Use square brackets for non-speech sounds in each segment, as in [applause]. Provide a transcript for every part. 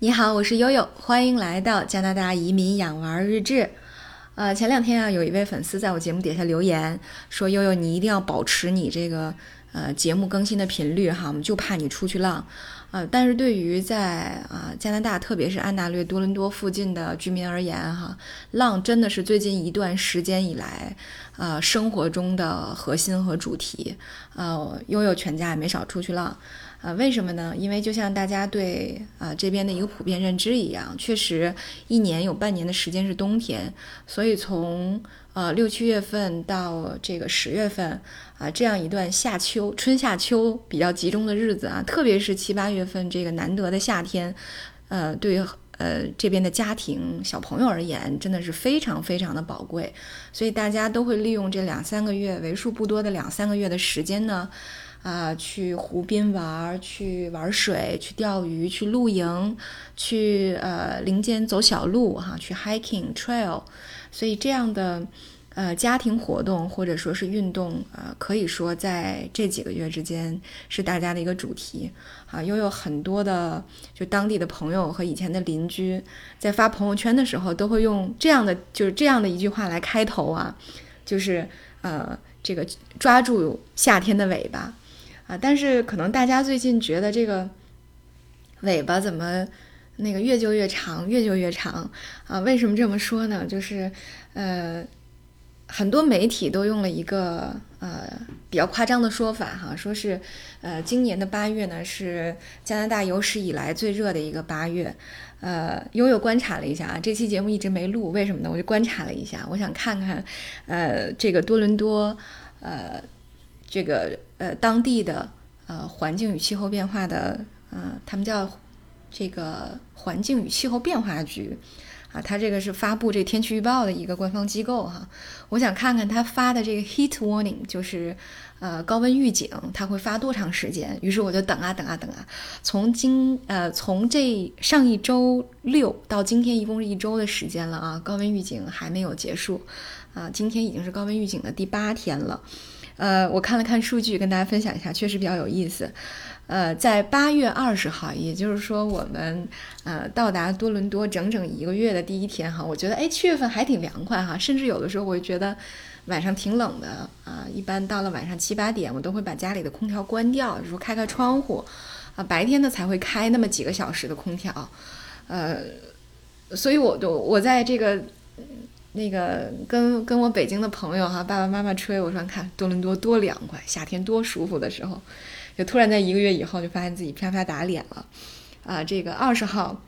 你好，我是悠悠，欢迎来到加拿大移民养娃日志。呃，前两天啊，有一位粉丝在我节目底下留言说：“悠悠，你一定要保持你这个呃节目更新的频率哈，我们就怕你出去浪。”呃，但是对于在啊加拿大，特别是安大略多伦多附近的居民而言哈，浪真的是最近一段时间以来，呃生活中的核心和主题。呃，悠悠全家也没少出去浪。啊，为什么呢？因为就像大家对啊这边的一个普遍认知一样，确实一年有半年的时间是冬天，所以从呃六七月份到这个十月份啊这样一段夏秋春夏秋比较集中的日子啊，特别是七八月月份这个难得的夏天，呃，对于呃这边的家庭小朋友而言，真的是非常非常的宝贵，所以大家都会利用这两三个月为数不多的两三个月的时间呢。啊，去湖边玩，去玩水，去钓鱼，去露营，去呃林间走小路哈，去 hiking trail，所以这样的呃家庭活动或者说是运动啊，可以说在这几个月之间是大家的一个主题啊。拥有很多的就当地的朋友和以前的邻居，在发朋友圈的时候都会用这样的就是这样的一句话来开头啊，就是呃这个抓住夏天的尾巴。啊，但是可能大家最近觉得这个尾巴怎么那个越揪越长，越揪越长啊？为什么这么说呢？就是呃，很多媒体都用了一个呃比较夸张的说法哈，说是呃今年的八月呢是加拿大有史以来最热的一个八月。呃，悠悠观察了一下啊，这期节目一直没录，为什么呢？我就观察了一下，我想看看呃这个多伦多呃。这个呃，当地的呃环境与气候变化的呃，他们叫这个环境与气候变化局啊，它这个是发布这天气预报的一个官方机构哈。我想看看他发的这个 heat warning，就是呃高温预警，它会发多长时间？于是我就等啊等啊等啊，从今呃从这上一周六到今天，一共是一周的时间了啊，高温预警还没有结束啊，今天已经是高温预警的第八天了。呃，我看了看数据，跟大家分享一下，确实比较有意思。呃，在八月二十号，也就是说我们呃到达多伦多整整一个月的第一天哈，我觉得哎七月份还挺凉快哈，甚至有的时候我觉得晚上挺冷的啊。一般到了晚上七八点，我都会把家里的空调关掉，就说开开窗户啊，白天呢才会开那么几个小时的空调。呃，所以我都我在这个。那个跟跟我北京的朋友哈，爸爸妈妈吹，我说看多伦多多凉快，夏天多舒服的时候，就突然在一个月以后就发现自己啪啪打脸了，啊，这个二十号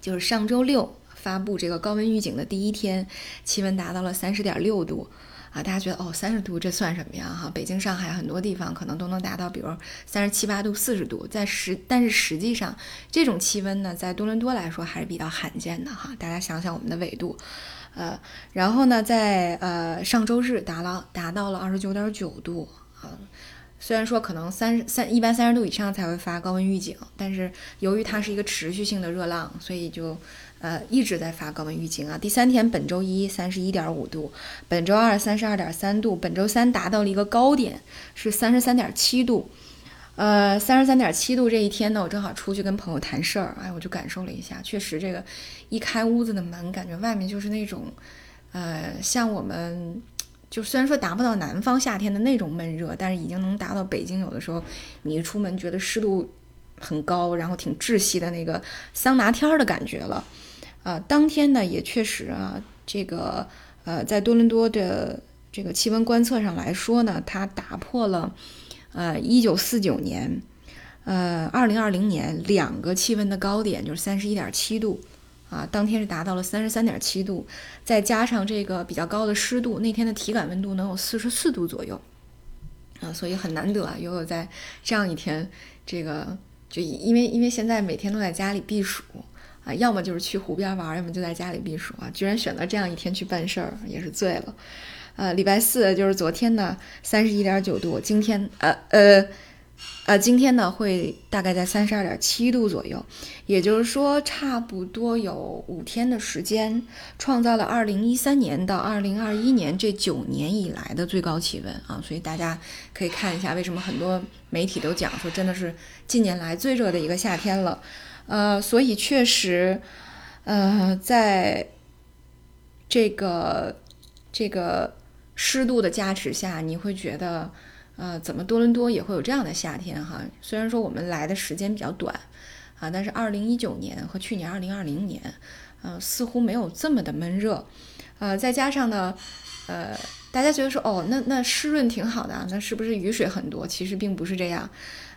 就是上周六发布这个高温预警的第一天，气温达到了三十点六度，啊，大家觉得哦三十度这算什么呀？哈？北京上海很多地方可能都能达到，比如三十七八度、四十度，在实但是实际上这种气温呢，在多伦多来说还是比较罕见的哈，大家想想我们的纬度。呃，然后呢，在呃上周日达到达到了二十九点九度。啊，虽然说可能三三一般三十度以上才会发高温预警，但是由于它是一个持续性的热浪，所以就呃一直在发高温预警啊。第三天本周一三十一点五度，本周二三十二点三度，本周三达到了一个高点是三十三点七度。呃，三十三点七度这一天呢，我正好出去跟朋友谈事儿，哎，我就感受了一下，确实这个一开屋子的门，感觉外面就是那种，呃，像我们就虽然说达不到南方夏天的那种闷热，但是已经能达到北京有的时候你一出门觉得湿度很高，然后挺窒息的那个桑拿天儿的感觉了。啊，当天呢也确实啊，这个呃，在多伦多的这个气温观测上来说呢，它打破了。呃，一九四九年，呃，二零二零年两个气温的高点就是三十一点七度，啊，当天是达到了三十三点七度，再加上这个比较高的湿度，那天的体感温度能有四十四度左右，啊，所以很难得啊，悠悠在这样一天，这个就因为因为现在每天都在家里避暑啊，要么就是去湖边玩，要么就在家里避暑啊，居然选择这样一天去办事儿，也是醉了。呃，礼拜四就是昨天呢，三十一点九度。今天，呃呃呃，今天呢会大概在三十二点七度左右，也就是说，差不多有五天的时间，创造了二零一三年到二零二一年这九年以来的最高气温啊！所以大家可以看一下，为什么很多媒体都讲说，真的是近年来最热的一个夏天了。呃，所以确实，呃，在这个这个湿度的加持下，你会觉得，呃，怎么多伦多也会有这样的夏天哈？虽然说我们来的时间比较短，啊，但是二零一九年和去年二零二零年，呃，似乎没有这么的闷热，呃，再加上呢，呃，大家觉得说，哦，那那湿润挺好的，那是不是雨水很多？其实并不是这样。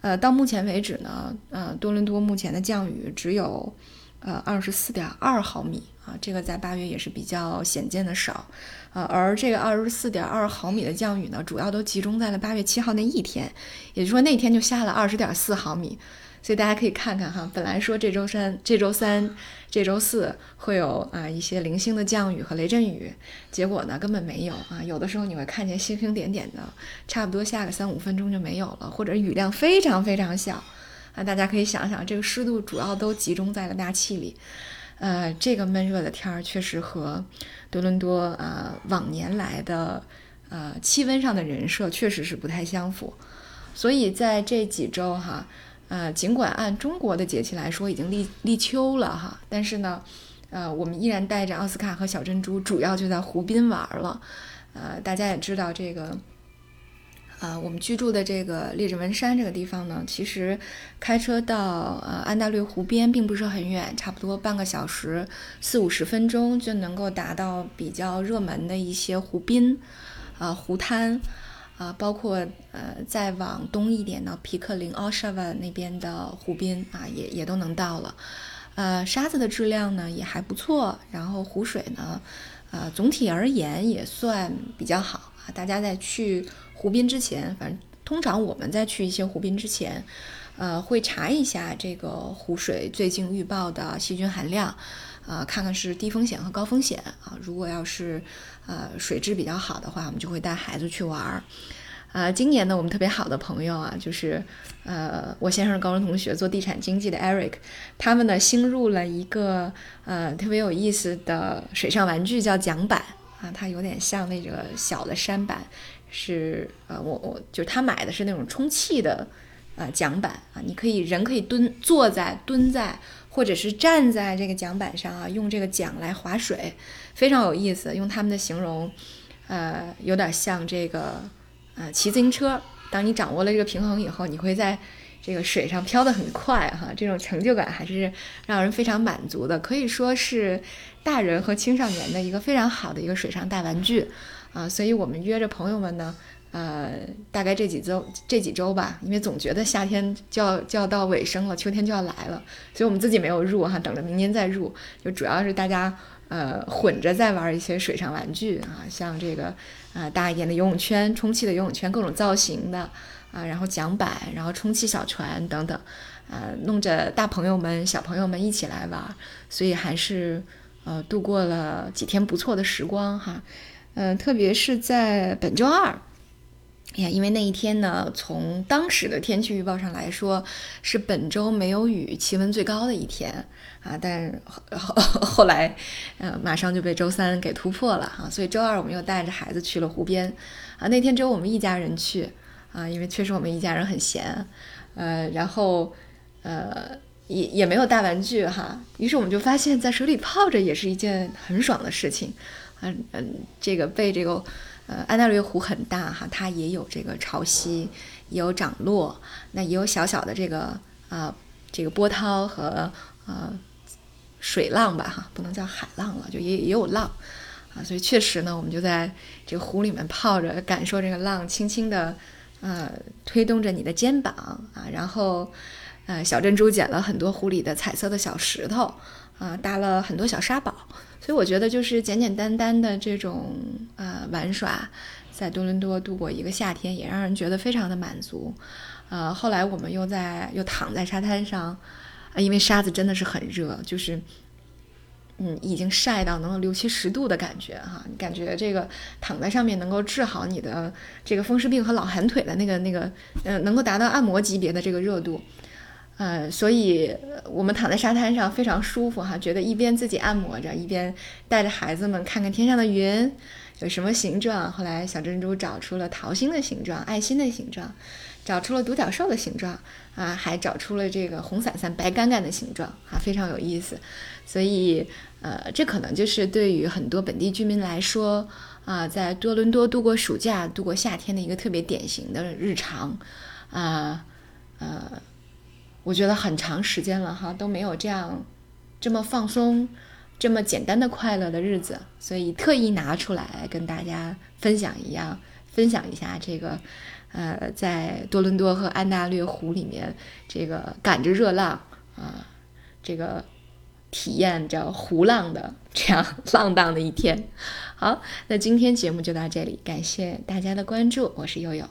呃，到目前为止呢，呃，多伦多目前的降雨只有，呃，二十四点二毫米啊，这个在八月也是比较显见的少，呃，而这个二十四点二毫米的降雨呢，主要都集中在了八月七号那一天，也就是说那天就下了二十点四毫米。所以大家可以看看哈，本来说这周三、这周三、这周四会有啊一些零星的降雨和雷阵雨，结果呢根本没有啊。有的时候你会看见星星点点的，差不多下个三五分钟就没有了，或者雨量非常非常小啊。大家可以想想，这个湿度主要都集中在了大气里，呃，这个闷热的天儿确实和多伦多啊往年来的呃气温上的人设确实是不太相符，所以在这几周哈。呃，尽管按中国的节气来说已经立立秋了哈，但是呢，呃，我们依然带着奥斯卡和小珍珠，主要就在湖滨玩了。呃，大家也知道这个，呃，我们居住的这个列治文山这个地方呢，其实开车到呃安大略湖边并不是很远，差不多半个小时四五十分钟就能够达到比较热门的一些湖滨，啊，湖滩。啊，包括呃，再往东一点呢，皮克林、奥沙瓦那边的湖滨啊，也也都能到了。呃，沙子的质量呢也还不错，然后湖水呢，呃，总体而言也算比较好。大家在去湖滨之前，反正通常我们在去一些湖滨之前，呃，会查一下这个湖水最近预报的细菌含量。啊，看看是低风险和高风险啊。如果要是呃水质比较好的话，我们就会带孩子去玩儿。啊，今年呢，我们特别好的朋友啊，就是呃我先生高中同学做地产经济的 Eric，他们呢新入了一个呃特别有意思的水上玩具，叫桨板啊，它有点像那个小的山板，是呃我我就是他买的是那种充气的呃桨板啊，你可以人可以蹲坐在蹲在。或者是站在这个桨板上啊，用这个桨来划水，非常有意思。用他们的形容，呃，有点像这个呃骑自行车。当你掌握了这个平衡以后，你会在这个水上飘得很快哈，这种成就感还是让人非常满足的。可以说是大人和青少年的一个非常好的一个水上大玩具啊。所以我们约着朋友们呢。呃，大概这几周这几周吧，因为总觉得夏天就要就要到尾声了，秋天就要来了，所以我们自己没有入哈，等着明年再入。就主要是大家呃混着在玩一些水上玩具啊，像这个呃大一点的游泳圈、充气的游泳圈，各种造型的啊，然后桨板，然后充气小船等等，啊，弄着大朋友们、小朋友们一起来玩，所以还是呃度过了几天不错的时光哈。嗯，特别是在本周二。呀，因为那一天呢，从当时的天气预报上来说，是本周没有雨、气温最高的一天啊。但后 [laughs] 后来，呃，马上就被周三给突破了哈。所以周二我们又带着孩子去了湖边啊。那天只有我们一家人去啊，因为确实我们一家人很闲，呃，然后呃也也没有大玩具哈。于是我们就发现，在水里泡着也是一件很爽的事情，嗯嗯，这个被这个。呃，安大略湖很大哈，它也有这个潮汐，也有涨落，那也有小小的这个啊，这个波涛和呃水浪吧哈，不能叫海浪了，就也也有浪啊，所以确实呢，我们就在这个湖里面泡着，感受这个浪轻轻的呃推动着你的肩膀啊，然后呃小珍珠捡了很多湖里的彩色的小石头啊，搭了很多小沙堡。所以我觉得就是简简单单的这种呃玩耍，在多伦多度过一个夏天，也让人觉得非常的满足。呃，后来我们又在又躺在沙滩上，啊，因为沙子真的是很热，就是嗯，已经晒到能有六七十度的感觉哈，感觉这个躺在上面能够治好你的这个风湿病和老寒腿的那个那个，呃，能够达到按摩级别的这个热度。呃，所以我们躺在沙滩上非常舒服哈，觉得一边自己按摩着，一边带着孩子们看看天上的云有什么形状。后来小珍珠找出了桃心的形状、爱心的形状，找出了独角兽的形状啊，还找出了这个红伞伞、白杆杆的形状啊，非常有意思。所以，呃，这可能就是对于很多本地居民来说啊，在多伦多度过暑假、度过夏天的一个特别典型的日常啊，呃，我觉得很长时间了哈都没有这样这么放松、这么简单的快乐的日子，所以特意拿出来跟大家分享一样，分享一下这个。呃，在多伦多和安大略湖里面，这个赶着热浪啊，这个体验着湖浪的这样浪荡的一天。好，那今天节目就到这里，感谢大家的关注，我是悠悠。